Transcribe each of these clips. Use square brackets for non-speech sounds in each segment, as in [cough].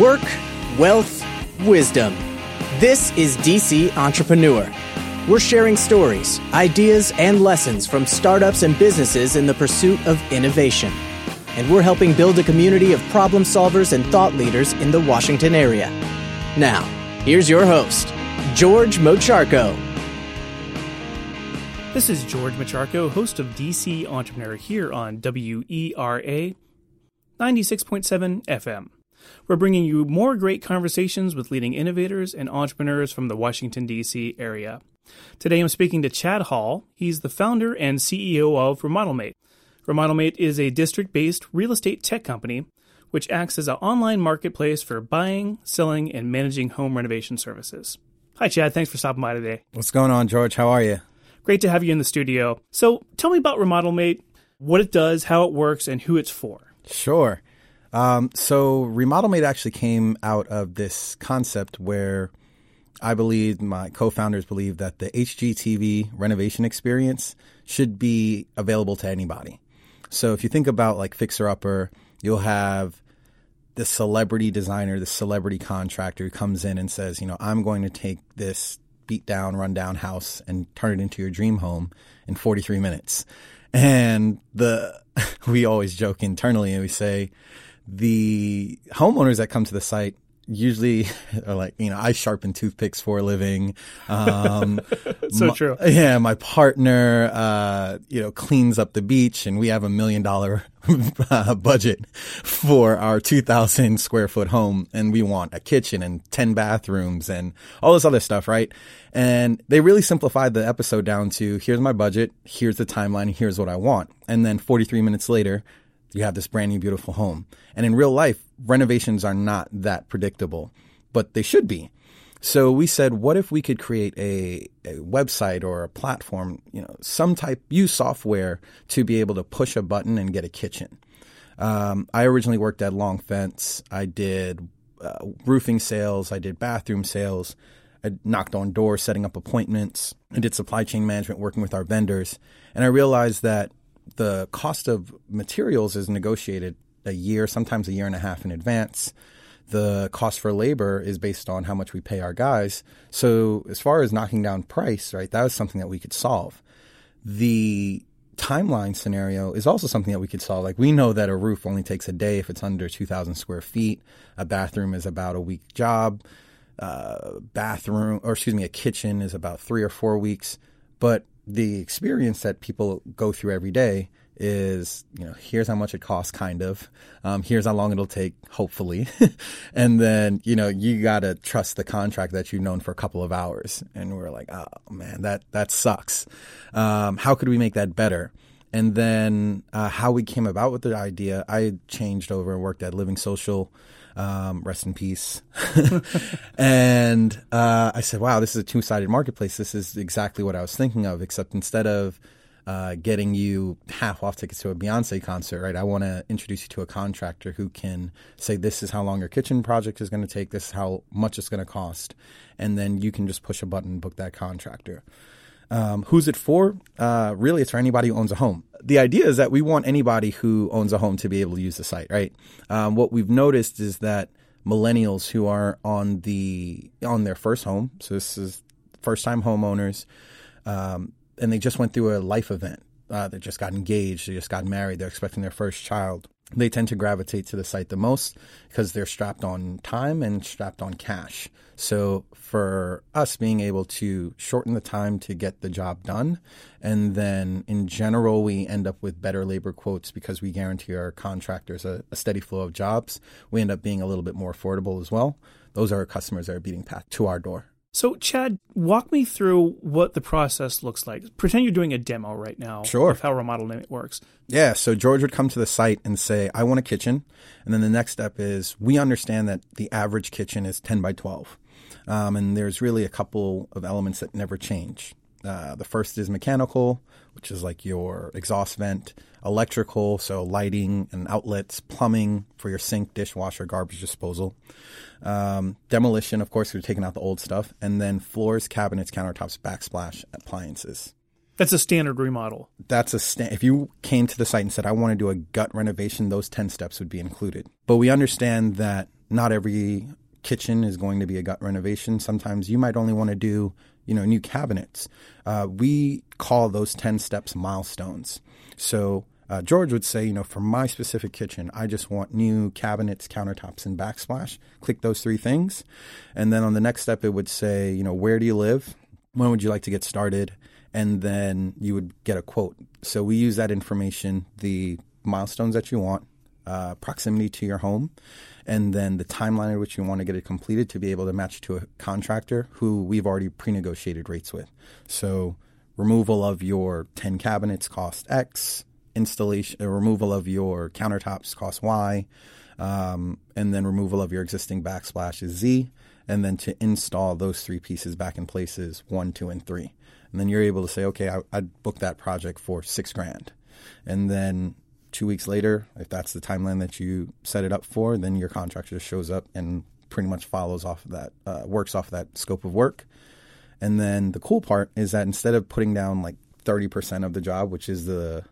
Work, wealth, wisdom. This is DC Entrepreneur. We're sharing stories, ideas, and lessons from startups and businesses in the pursuit of innovation. And we're helping build a community of problem solvers and thought leaders in the Washington area. Now, here's your host, George Mocharko. This is George Mocharko, host of DC Entrepreneur here on WERA 96.7 FM. We're bringing you more great conversations with leading innovators and entrepreneurs from the Washington, D.C. area. Today I'm speaking to Chad Hall. He's the founder and CEO of RemodelMate. RemodelMate is a district based real estate tech company which acts as an online marketplace for buying, selling, and managing home renovation services. Hi, Chad. Thanks for stopping by today. What's going on, George? How are you? Great to have you in the studio. So tell me about RemodelMate, what it does, how it works, and who it's for. Sure. Um, so RemodelMate actually came out of this concept where I believe my co-founders believe that the HGTV renovation experience should be available to anybody. So if you think about like Fixer Upper, you'll have the celebrity designer, the celebrity contractor who comes in and says, you know, I'm going to take this beat down, run down house and turn it into your dream home in 43 minutes. And the, [laughs] we always joke internally and we say the homeowners that come to the site usually [laughs] are like, you know, I sharpen toothpicks for a living. Um, [laughs] So my- true. Yeah. My partner, uh, you know, cleans up the beach and we have a million dollar [laughs] uh, budget for our 2000 square foot home. And we want a kitchen and 10 bathrooms and all this other stuff. Right. And they really simplified the episode down to here's my budget. Here's the timeline. Here's what I want. And then 43 minutes later, you have this brand new beautiful home. And in real life, renovations are not that predictable, but they should be. So we said, what if we could create a, a website or a platform, you know, some type, use software to be able to push a button and get a kitchen. Um, I originally worked at Long Fence. I did uh, roofing sales. I did bathroom sales. I knocked on doors, setting up appointments. I did supply chain management, working with our vendors. And I realized that the cost of materials is negotiated a year, sometimes a year and a half in advance. The cost for labor is based on how much we pay our guys. So as far as knocking down price, right, that was something that we could solve. The timeline scenario is also something that we could solve. Like we know that a roof only takes a day if it's under 2,000 square feet. A bathroom is about a week job. Uh, bathroom, or excuse me, a kitchen is about three or four weeks. But the experience that people go through every day is, you know, here's how much it costs, kind of. Um, here's how long it'll take, hopefully. [laughs] and then, you know, you got to trust the contract that you've known for a couple of hours. And we're like, oh man, that, that sucks. Um, how could we make that better? And then uh, how we came about with the idea, I changed over and worked at Living Social. Um, rest in peace. [laughs] and uh, I said, wow, this is a two sided marketplace. This is exactly what I was thinking of, except instead of uh, getting you half off tickets to a Beyonce concert, right? I want to introduce you to a contractor who can say, this is how long your kitchen project is going to take, this is how much it's going to cost. And then you can just push a button and book that contractor. Um, who's it for? Uh, really, it's for anybody who owns a home. The idea is that we want anybody who owns a home to be able to use the site, right? Um, what we've noticed is that millennials who are on the on their first home, so this is first time homeowners, um, and they just went through a life event. Uh, they just got engaged, they just got married, they're expecting their first child. They tend to gravitate to the site the most because they're strapped on time and strapped on cash. So for us being able to shorten the time to get the job done, and then in general we end up with better labor quotes because we guarantee our contractors a, a steady flow of jobs. We end up being a little bit more affordable as well. Those are our customers that are beating path to our door. So, Chad, walk me through what the process looks like. Pretend you're doing a demo right now Sure. of how RemodelMate works. Yeah, so George would come to the site and say, I want a kitchen. And then the next step is we understand that the average kitchen is 10 by 12. Um, and there's really a couple of elements that never change. Uh, the first is mechanical, which is like your exhaust vent, electrical, so lighting and outlets, plumbing for your sink, dishwasher, garbage disposal. Um, demolition, of course, we're taking out the old stuff. And then floors, cabinets, countertops, backsplash, appliances That's a standard remodel. that's a sta- if you came to the site and said I want to do a gut renovation, those 10 steps would be included. But we understand that not every kitchen is going to be a gut renovation. Sometimes you might only want to do, you know, new cabinets. Uh, we call those 10 steps milestones. So uh, George would say, you know, for my specific kitchen, I just want new cabinets, countertops, and backsplash. Click those three things. And then on the next step, it would say, you know, where do you live? When would you like to get started? And then you would get a quote. So we use that information, the milestones that you want, uh, proximity to your home, and then the timeline at which you want to get it completed to be able to match to a contractor who we've already pre negotiated rates with. So removal of your 10 cabinets cost X installation, uh, removal of your countertops costs Y, um, and then removal of your existing backsplash is Z, and then to install those three pieces back in places one, two, and three. And then you're able to say, okay, I, I'd book that project for six grand. And then two weeks later, if that's the timeline that you set it up for, then your contractor shows up and pretty much follows off of that, uh, works off of that scope of work. And then the cool part is that instead of putting down like 30% of the job, which is the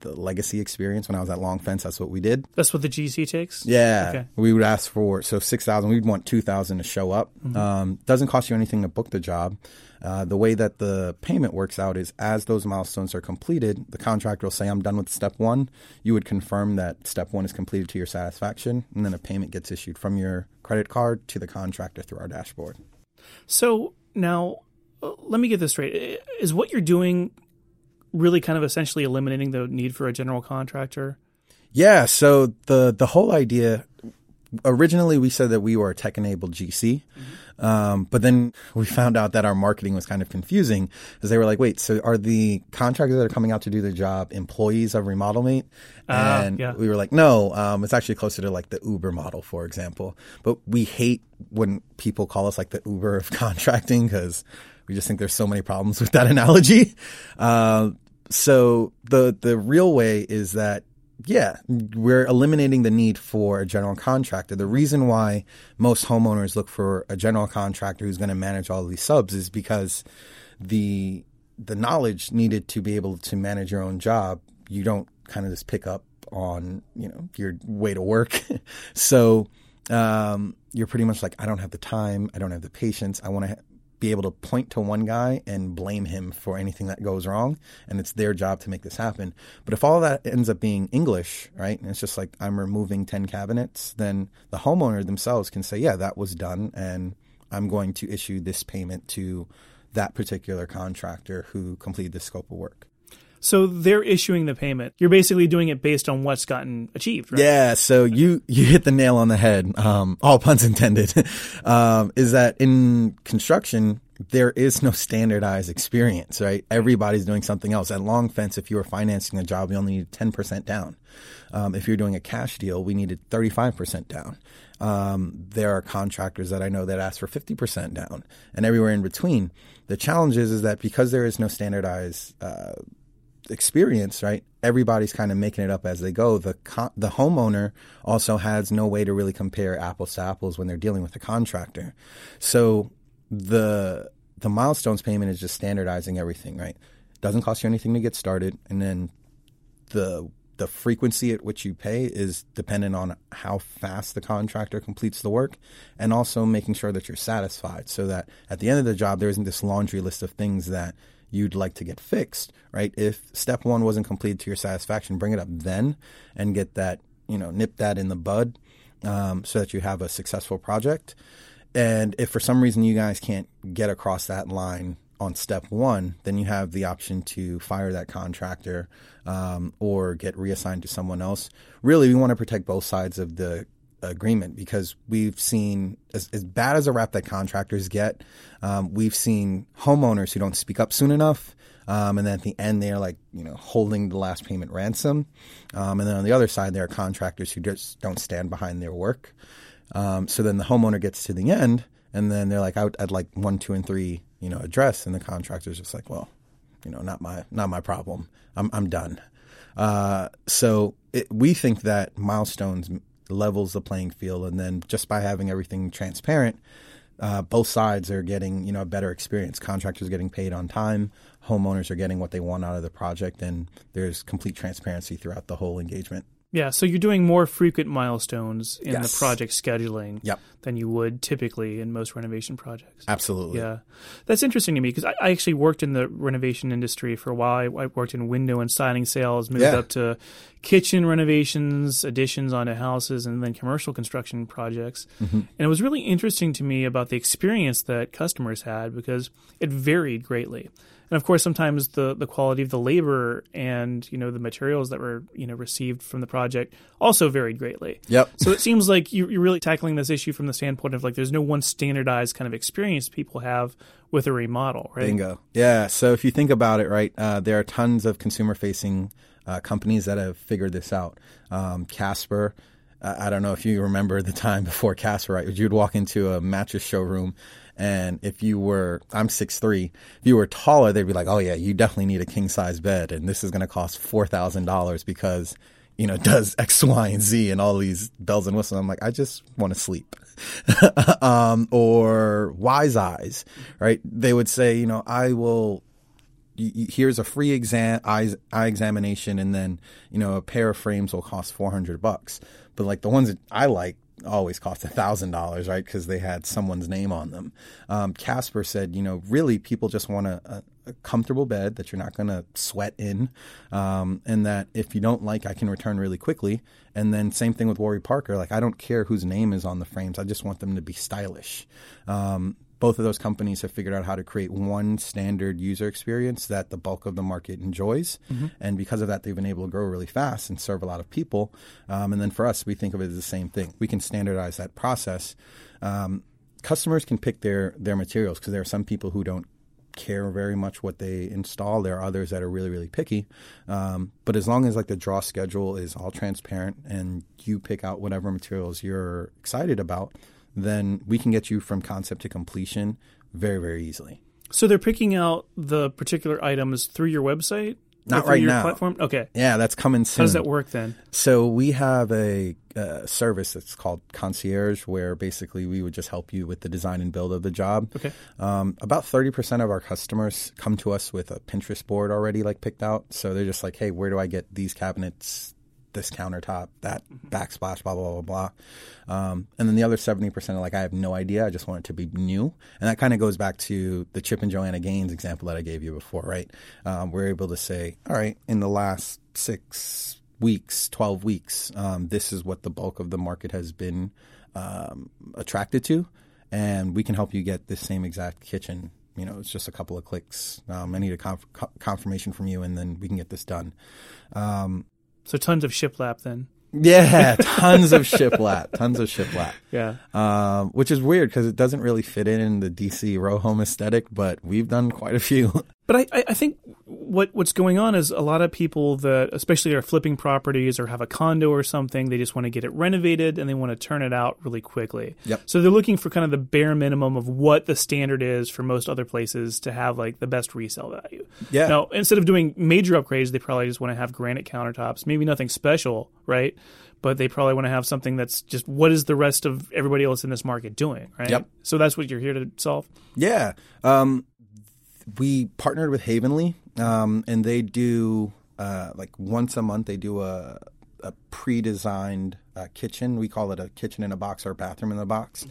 the legacy experience when I was at Long Fence. That's what we did. That's what the GC takes. Yeah, okay. we would ask for so six thousand. We'd want two thousand to show up. Mm-hmm. Um, doesn't cost you anything to book the job. Uh, the way that the payment works out is as those milestones are completed, the contractor will say, "I'm done with step one." You would confirm that step one is completed to your satisfaction, and then a payment gets issued from your credit card to the contractor through our dashboard. So now, uh, let me get this straight: is what you're doing really kind of essentially eliminating the need for a general contractor? Yeah. So the the whole idea originally we said that we were a tech enabled GC, mm-hmm. um, but then we found out that our marketing was kind of confusing because they were like, "Wait, so are the contractors that are coming out to do the job employees of RemodelMate?" Uh, and yeah. we were like, "No, um, it's actually closer to like the Uber model, for example." But we hate when people call us like the Uber of [laughs] contracting because we just think there's so many problems with that analogy. Uh, so the the real way is that yeah, we're eliminating the need for a general contractor. The reason why most homeowners look for a general contractor who's going to manage all these subs is because the the knowledge needed to be able to manage your own job, you don't kind of just pick up on, you know, your way to work. [laughs] so um, you're pretty much like, I don't have the time, I don't have the patience, I want to be able to point to one guy and blame him for anything that goes wrong. And it's their job to make this happen. But if all that ends up being English, right, and it's just like I'm removing 10 cabinets, then the homeowner themselves can say, yeah, that was done. And I'm going to issue this payment to that particular contractor who completed the scope of work. So they're issuing the payment. You're basically doing it based on what's gotten achieved, right? Yeah. So you you hit the nail on the head. Um, all puns intended. [laughs] um, is that in construction there is no standardized experience, right? Everybody's doing something else. At Long Fence, if you were financing a job, we only ten percent down. Um, if you're doing a cash deal, we needed thirty five percent down. Um, there are contractors that I know that ask for 50% down and everywhere in between. The challenge is, is that because there is no standardized uh, experience, right? Everybody's kind of making it up as they go. The co- the homeowner also has no way to really compare apples to apples when they're dealing with the contractor. So the the milestones payment is just standardizing everything, right? Doesn't cost you anything to get started, and then the the frequency at which you pay is dependent on how fast the contractor completes the work and also making sure that you're satisfied so that at the end of the job there isn't this laundry list of things that you'd like to get fixed, right? If step one wasn't completed to your satisfaction, bring it up then and get that, you know, nip that in the bud um, so that you have a successful project. And if for some reason you guys can't get across that line on step one, then you have the option to fire that contractor um, or get reassigned to someone else. Really, we want to protect both sides of the agreement because we've seen as, as bad as a rap that contractors get, um, we've seen homeowners who don't speak up soon enough. Um, and then at the end, they're like, you know, holding the last payment ransom. Um, and then on the other side, there are contractors who just don't stand behind their work. Um, so then the homeowner gets to the end, and then they're like, I'd, I'd like one, two, and three, you know, address. And the contractor's just like, well, you know, not my, not my problem. I'm, I'm done. Uh, so it, we think that milestones levels the playing field. And then just by having everything transparent, uh, both sides are getting you know a better experience. Contractors getting paid on time, homeowners are getting what they want out of the project, and there's complete transparency throughout the whole engagement. Yeah, so you're doing more frequent milestones in Yes. the project scheduling Yep. than you would typically in most renovation projects. Absolutely. Yeah, that's interesting to me because I, I actually worked in the renovation industry for a while. I, I worked in window and siding sales, moved Yeah. up to kitchen renovations, additions onto houses, and then commercial construction projects. Mm-hmm. And it was really interesting to me about the experience that customers had because it varied greatly. And of course, sometimes the, the quality of the labor and you know the materials that were you know received from the project also varied greatly. Yep. So it seems like you- you're really tackling this issue from the standpoint of like there's no one standardized kind of experience people have with a remodel, right? Bingo. Yeah. So if you think about it, right, uh, there are tons of consumer facing uh, companies that have figured this out. Um, Casper. Uh, I don't know if you remember the time before Casper, right? You'd walk into a mattress showroom, and if you were, I'm six three, if you were taller, they'd be like, "Oh yeah, you definitely need a king size bed, and this is going to cost four thousand dollars because." You know, [laughs] does X, Y, and Z and all these bells and whistles. I'm like, I just want to sleep. [laughs] um, or Wise Eyes, right? They would say, you know, I will here's a free exam eye, eye examination and then you know a pair of frames will cost 400 bucks but like the ones that i like always cost a thousand dollars right because they had someone's name on them um, casper said you know really people just want a, a, a comfortable bed that you're not going to sweat in um, and that if you don't like i can return really quickly and then same thing with Warby Parker. Like I don't care whose name is on the frames. I just want them to be stylish. Um, both of those companies have figured out how to create one standard user experience that the bulk of the market enjoys, and because of that, they've been able to grow really fast and serve a lot of people. Um, and then for us, we think of it as the same thing. We can standardize that process. Um, customers can pick their their materials because there are some people who don't care very much what they install. There are others that are really, really picky. Um, but as long as like the draw schedule is all transparent and you pick out whatever materials you're excited about, then we can get you from concept to completion very, very easily. So they're picking out the particular items through your website, Not through right your now. Platform. Okay. Yeah, that's coming soon. How does that work then? So we have a uh, service that's called concierge, where basically we would just help you with the design and build of the job. Okay. Um, about thirty percent of our customers come to us with a Pinterest board already like picked out. So they're just like, "Hey, where do I get these cabinets?" This countertop, that backsplash, blah blah blah blah, um, and then the other seventy percent are like, I have no idea. I just want it to be new, and that kind of goes back to the Chip and Joanna Gaines example that I gave you before, right? Um, we're able to say, all right, in the last six weeks, 12 weeks, um, this is what the bulk of the market has been um, attracted to. And we can help you get this same exact kitchen. You know, it's just a couple of clicks. Um, I need a conf- confirmation from you, and then we can get this done. So tons of shiplap then. Yeah, [laughs] tons of shiplap, tons of shiplap. Yeah. Um, which is weird because it doesn't really fit in in the DC row home aesthetic, but we've done quite a few. But I, I think what what's going on is a lot of people that especially are flipping properties or have a condo or something, they just want to get it renovated and they want to turn it out really quickly. Yep. So they're looking for kind of the bare minimum of what the standard is for most other places to have like the best resale value. Yeah. Now instead of doing major upgrades, they probably just want to have granite countertops, maybe nothing special, right? But they probably want to have something that's just what is the rest of everybody else in this market doing, right? Yep. So that's what you're here to solve. Yeah. Um, we partnered with Havenly, um, and they do uh, like once a month. They do a, a pre-designed uh, kitchen. We call it a kitchen in a box or a bathroom in a box,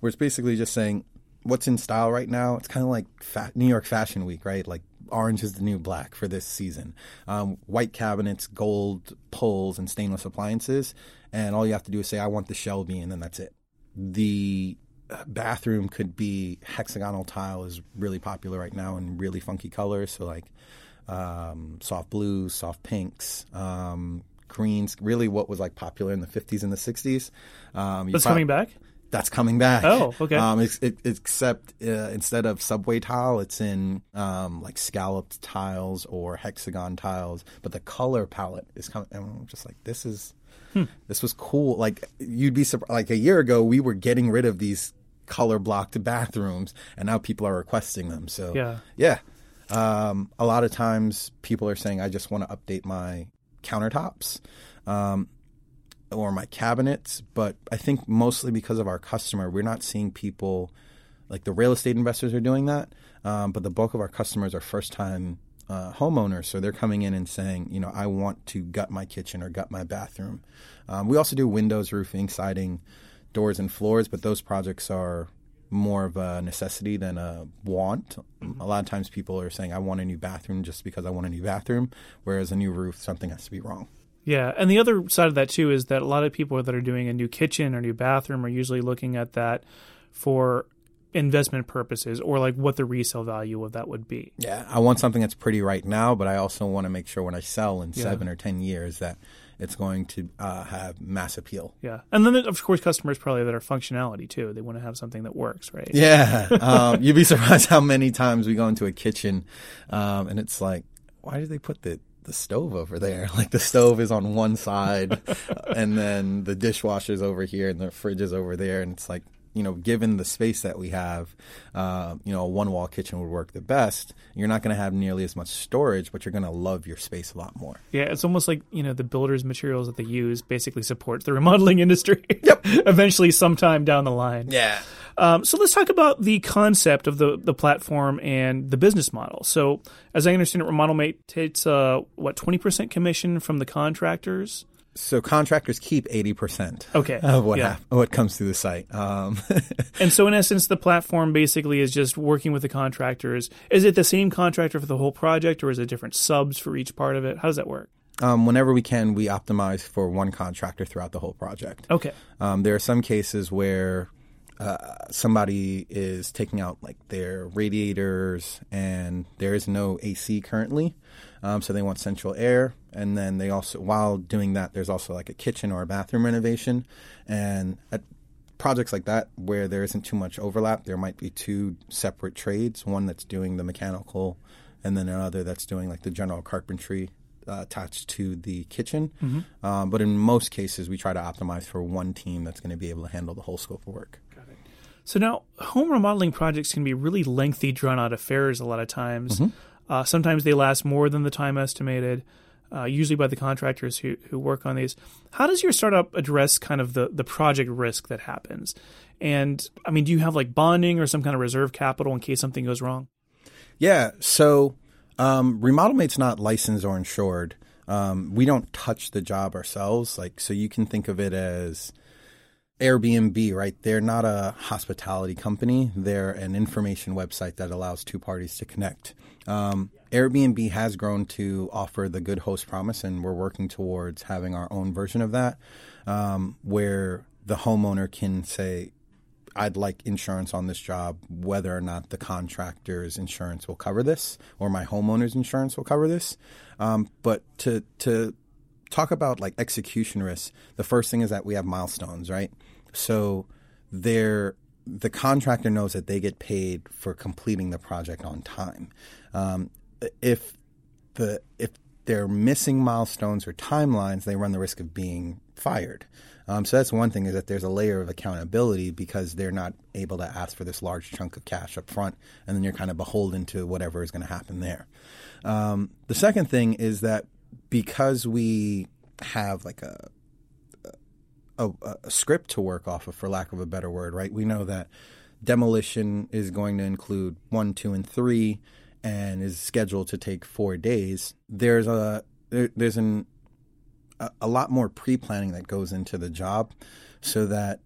where it's basically just saying what's in style right now. It's kind of like fa- New York Fashion Week, right? Like orange is the new black for this season. Um, white cabinets, gold pulls, and stainless appliances, and all you have to do is say, "I want the Shelby," and then that's it. The bathroom could be hexagonal tile is really popular right now in really funky colors. So like um, soft blues, soft pinks, um, greens. Really, what was like popular in the fifties and the sixties. Um, you That's coming back. That's coming back. Oh, okay. Um, it's, it, except uh, instead of subway tile, it's in um, like scalloped tiles or hexagon tiles. But the color palette is coming. And I'm just like, this is Hmm. this was cool. Like you'd be surprised. Like a year ago, we were getting rid of these color blocked bathrooms, and now people are requesting them. So Yeah. yeah. Um, a lot of times people are saying, I just want to update my countertops um, or my cabinets. But I think mostly because of our customer, we're not seeing people like the real estate investors are doing that. Um, but the bulk of our customers are first time uh, homeowners. So they're coming in and saying, you know, I want to gut my kitchen or gut my bathroom. Um, we also do windows, roofing, siding, doors, and floors, but those projects are more of a necessity than a want. A lot of times people are saying, I want a new bathroom just because I want a new bathroom, whereas a new roof, something has to be wrong. Yeah, and the other side of that too is that a lot of people that are doing a new kitchen or new bathroom are usually looking at that for investment purposes or like what the resale value of that would be. Yeah, I want something that's pretty right now, but I also want to make sure when I sell in yeah. seven or ten years that it's going to uh, have mass appeal. Yeah, and then of course customers probably that are functionality too. They want to have something that works, right? Yeah, um, you'd be [laughs] surprised how many times we go into a kitchen, um, and it's like, why did they put the the stove over there? [laughs] Like the stove is on one side, [laughs] and then the dishwasher's over here, and the fridge is over there, and it's like you know, given the space that we have, uh, you know, a one wall kitchen would work the best. You're not going to have nearly as much storage, but you're going to love your space a lot more. Yeah, it's almost like, you know, the builders' materials that they use basically supports the remodeling [laughs] industry. Yep. Eventually, sometime down the line. Yeah. Um, so let's talk about the concept of the, the platform and the business model. So, as I understand it, RemodelMate takes, uh, what, 20% commission from the contractors? so contractors keep 80% okay. of what, yeah. what comes through the site. Um, [laughs] and so, in essence, the platform basically is just working with the contractors. Is it the same contractor for the whole project, or is it different subs for each part of it? How does that work? Um, whenever we can, we optimize for one contractor throughout the whole project. Okay. Um, there are some cases where uh, somebody is taking out like their radiators and there is no AC currently. Um, so they want central air. And then they also, while doing that, there's also like a kitchen or a bathroom renovation. And at projects like that, where there isn't too much overlap, there might be two separate trades one that's doing the mechanical, and then another that's doing like the general carpentry uh, attached to the kitchen. Mm-hmm. Um, but in most cases, we try to optimize for one team that's going to be able to handle the whole scope of work. So now, home remodeling projects can be really lengthy, drawn out affairs a lot of times. Mm-hmm. Uh, sometimes they last more than the time estimated, uh, usually by the contractors who, who work on these. How does your startup address kind of the, the project risk that happens? And I mean, do you have like bonding or some kind of reserve capital in case something goes wrong? Yeah. So um, RemodelMate's not licensed or insured. Um, we don't touch the job ourselves. Like, so you can think of it as Airbnb, right? They're not a hospitality company. They're an information website that allows two parties to connect. Um, Airbnb has grown to offer the good host promise, and we're working towards having our own version of that, um, where the homeowner can say, I'd like insurance on this job, whether or not the contractor's insurance will cover this or my homeowner's insurance will cover this. Um, but to to talk about like execution risks, the first thing is that we have milestones, right? So they're the contractor knows that they get paid for completing the project on time. Um, if the if they're missing milestones or timelines, they run the risk of being fired. Um, so that's one thing is that there's a layer of accountability because they're not able to ask for this large chunk of cash up front, and then you're kind of beholden to whatever is going to happen there. Um, the second thing is that because we have like a a, a, script to work off of, for lack of a better word, right? We know that demolition is going to include one, two, and three, and is scheduled to take four days. There's a there, there's an a, a lot more pre planning that goes into the job, so that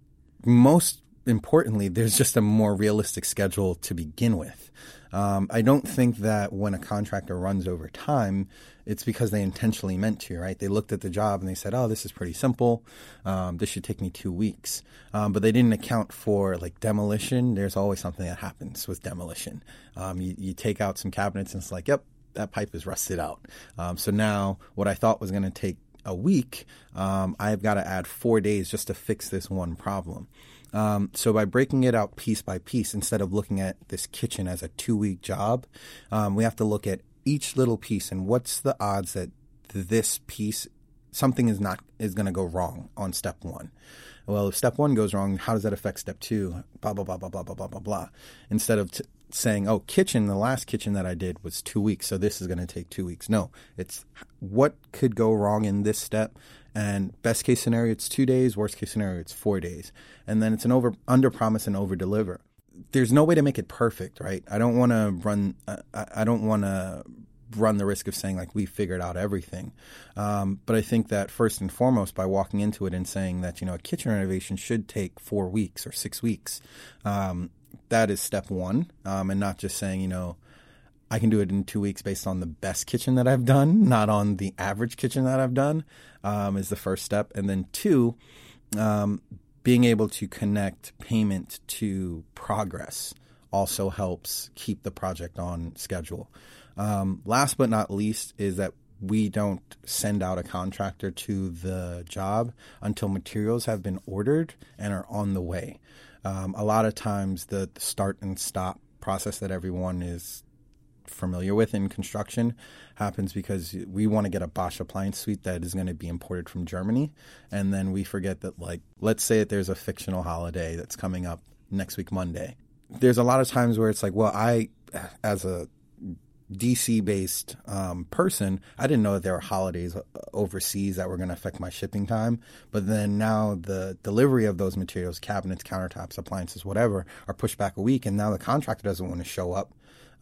most importantly, there's just a more realistic schedule to begin with. Um, I don't think that when a contractor runs over time, it's because they intentionally meant to, right? They looked at the job and they said, "Oh, this is pretty simple. Um, this should take me two weeks," um, but they didn't account for like demolition. There's always something that happens with demolition. Um, you, you, take out some cabinets and it's like, "Yep, that pipe is rusted out." Um, so now, what I thought was going to take a week, um, I've got to add four days just to fix this one problem. Um, so by breaking it out piece by piece, instead of looking at this kitchen as a two week job, um, we have to look at each little piece and what's the odds that this piece something is not is going to go wrong on step one. Well, if step one goes wrong, how does that affect step two? Blah blah blah blah blah blah blah blah blah. Instead of t- saying, "Oh, kitchen, the last kitchen that I did was two weeks, so this is going to take two weeks." No, it's what could go wrong in this step and best case scenario, it's two days. Worst case scenario, it's four days. And then it's an over under promise and over deliver. There's no way to make it perfect, right? I don't want to run. Uh, I don't want to run the risk of saying like we figured out everything. Um, but I think that first and foremost, by walking into it and saying that you know a kitchen renovation should take four weeks or six weeks, um, that is step one, um, and not just saying you know. I can do it in two weeks based on the best kitchen that I've done, not on the average kitchen that I've done, um, is the first step. And then two, um, being able to connect payment to progress also helps keep the project on schedule. Um, last but not least is that we don't send out a contractor to the job until materials have been ordered and are on the way. Um, a lot of times, the, the start and stop process that everyone is familiar with in construction happens because we want to get a Bosch appliance suite that is going to be imported from Germany. And then we forget that, like, let's say that there's a fictional holiday that's coming up next week, Monday. There's a lot of times where it's like, well, I, as a DC based um, person, I didn't know that there were holidays uh, overseas that were going to affect my shipping time. But then now the delivery of those materials, cabinets, countertops, appliances, whatever, are pushed back a week. And now the contractor doesn't want to show up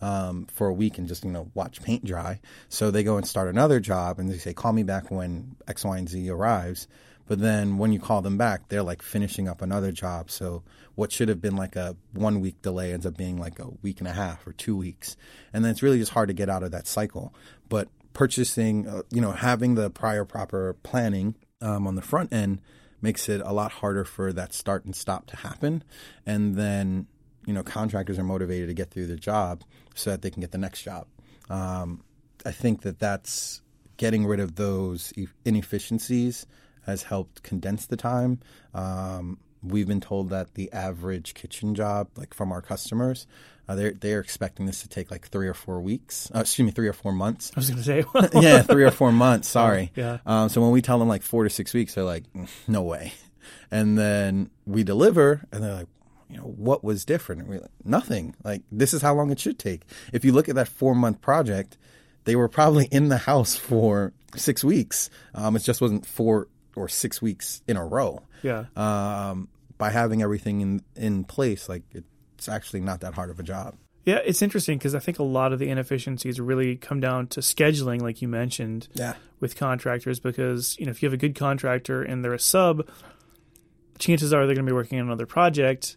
um, for a week and just you know watch paint dry. So they go and start another job, and they say, "Call me back when X, Y, and Z arrives." But then when you call them back, they're like finishing up another job. So what should have been like a one week delay ends up being like a week and a half or two weeks, and then it's really just hard to get out of that cycle. But purchasing, uh, you know, having the prior proper planning um, on the front end makes it a lot harder for that start and stop to happen, and then you know contractors are motivated to get through the job so that they can get the next job. Um, I think that that's getting rid of those inefficiencies has helped condense the time. Um, we've been told that the average kitchen job, like from our customers, uh, they're they're expecting this to take like three or four weeks. Uh, excuse me, three or four months. I was going to say, [laughs] [laughs] yeah, three or four months. Sorry. Yeah. Um, so when we tell them like four to six weeks, they're like, mm, no way. And then we deliver, and they're like, you know, what was different? Like, nothing. Like this is how long it should take. If you look at that four month project, they were probably in the house for six weeks. Um, it just wasn't four or six weeks in a row. Yeah. Um, by having everything in in place, like it's actually not that hard of a job. Yeah, it's interesting because I think a lot of the inefficiencies really come down to scheduling, like you mentioned, yeah. with contractors. Because you know, if you have a good contractor and they're a sub, chances are they're going to be working on another project,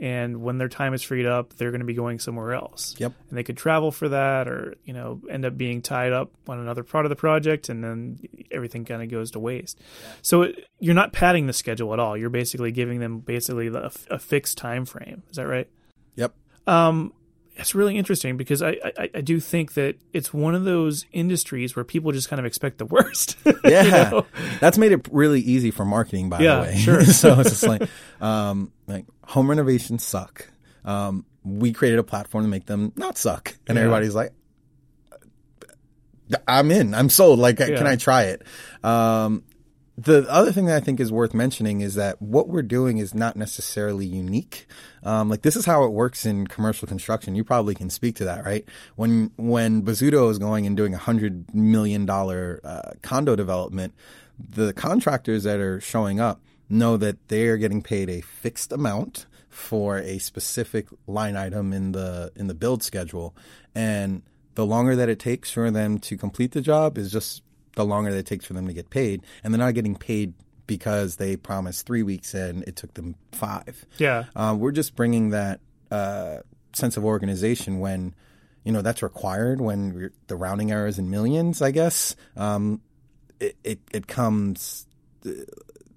and when their time is freed up, they're going to be going somewhere else. Yep. And they could travel for that, or you know, end up being tied up on another part of the project, and then everything kind of goes to waste. So it, you're not padding the schedule at all. You're basically giving them basically a, a fixed time frame. Is that right? Yep. Um, it's really interesting because I, I, I do think that it's one of those industries where people just kind of expect the [laughs] worst. yeah, you know? that's made it really easy for marketing. By yeah, the way, sure. [laughs] so it's just like, um, like home renovations suck. Um, we created a platform to make them not suck, and yeah. everybody's like, "I'm in. I'm sold. Like, yeah. can I try it?" Um, the other thing that I think is worth mentioning is that what we're doing is not necessarily unique. Um, like this is how it works in commercial construction. You probably can speak to that, right? When when Bozzuto is going and doing a hundred million dollar uh, condo development, the contractors that are showing up know that they are getting paid a fixed amount for a specific line item in the in the build schedule, and the longer that it takes for them to complete the job is just the longer that it takes for them to get paid, and they're not getting paid because they promised three weeks and it took them five. Yeah, uh, we're just bringing that uh, sense of organization when you know that's required when the rounding error is in millions. I guess um, it, it, it comes. Uh,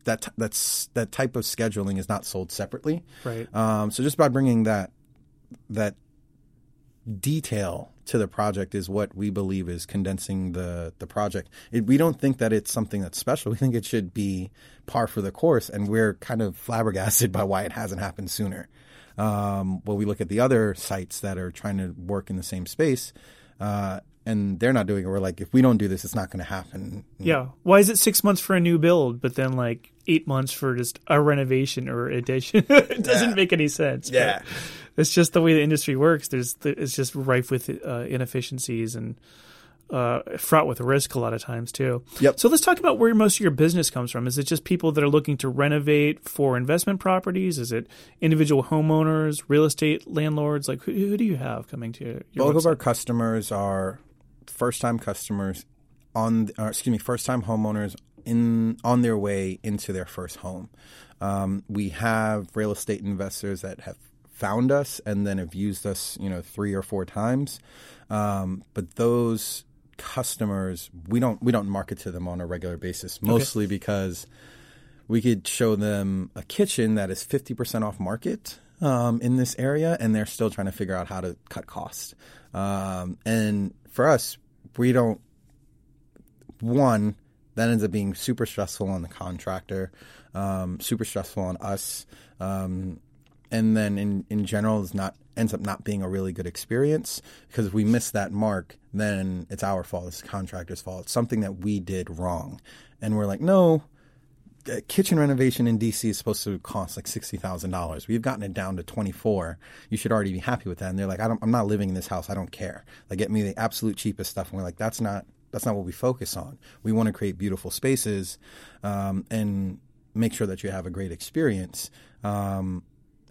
that that's that type of scheduling is not sold separately, right? Um, so just by bringing that that detail to the project is what we believe is condensing the the project. It, we don't think that it's something that's special. [laughs] We think it should be par for the course, and we're kind of flabbergasted [laughs] by why it hasn't happened sooner. Um, when we look at the other sites that are trying to work in the same space, uh, and they're not doing it, we're like, if we don't do this, it's not going to happen. Yeah. Why is it six months for a new build, but then like eight months for just a renovation or addition? [laughs] it doesn't yeah. make any sense. Yeah it's just the way the industry works. There's it's just rife with uh, inefficiencies and uh, fraught with risk a lot of times too. Yep. So let's talk about where most of your business comes from. Is it just people that are looking to renovate for investment properties? Is it individual homeowners, real estate landlords? Like who, who do you have coming to your Both website? of our customers are first time customers on, or excuse me, first time homeowners in on their way into their first home. Um, we have real estate investors that have found us and then have used us, you know, three or four times. Um, but those customers, we don't we don't market to them on a regular basis, mostly okay. because we could show them a kitchen that is fifty percent off market um, in this area, and they're still trying to figure out how to cut costs. Um, and for us, we don't. One that ends up being super stressful on the contractor, um, super stressful on us, um, and then in in general is not ends up not being a really good experience because if we miss that mark, then it's our fault. It's the contractor's fault. It's something that we did wrong, and we're like, no, kitchen renovation in DC is supposed to cost like sixty thousand dollars. We've gotten it down to twenty four. You should already be happy with that. And they're like, I am not living in this house. I don't care. Like, get me the absolute cheapest stuff. And we're like, that's not that's not what we focus on. We want to create beautiful spaces um, and make sure that you have a great experience. Um,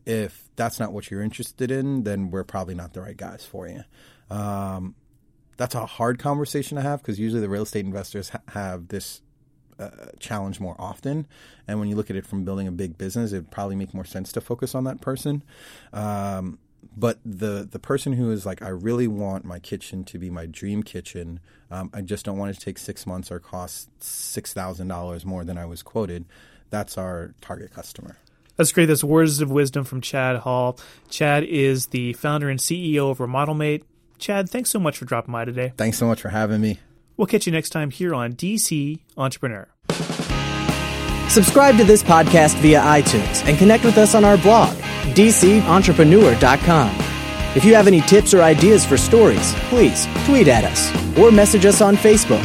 if that's not what you're interested in, then we're probably not the right guys for you. Um, that's a hard conversation to have because usually the real estate investors ha- have this uh, challenge more often. And when you look at it from building a big business, it would probably make more sense to focus on that person. Um, but the the person who is like, I really want my kitchen to be my dream kitchen. Um, I just don't want it to take six months or cost six thousand dollars more than I was quoted. That's our target customer. That's great. That's words of wisdom from Chad Hall. Chad is the founder and CEO of RemodelMate. Chad, thanks so much for dropping by today. Thanks so much for having me. We'll catch you next time here on DC Entrepreneur. Subscribe to this podcast via iTunes and connect with us on our blog, dcentrepreneur.com. If you have any tips or ideas for stories, please tweet at us or message us on Facebook.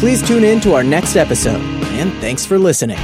Please tune in to our next episode, and thanks for listening.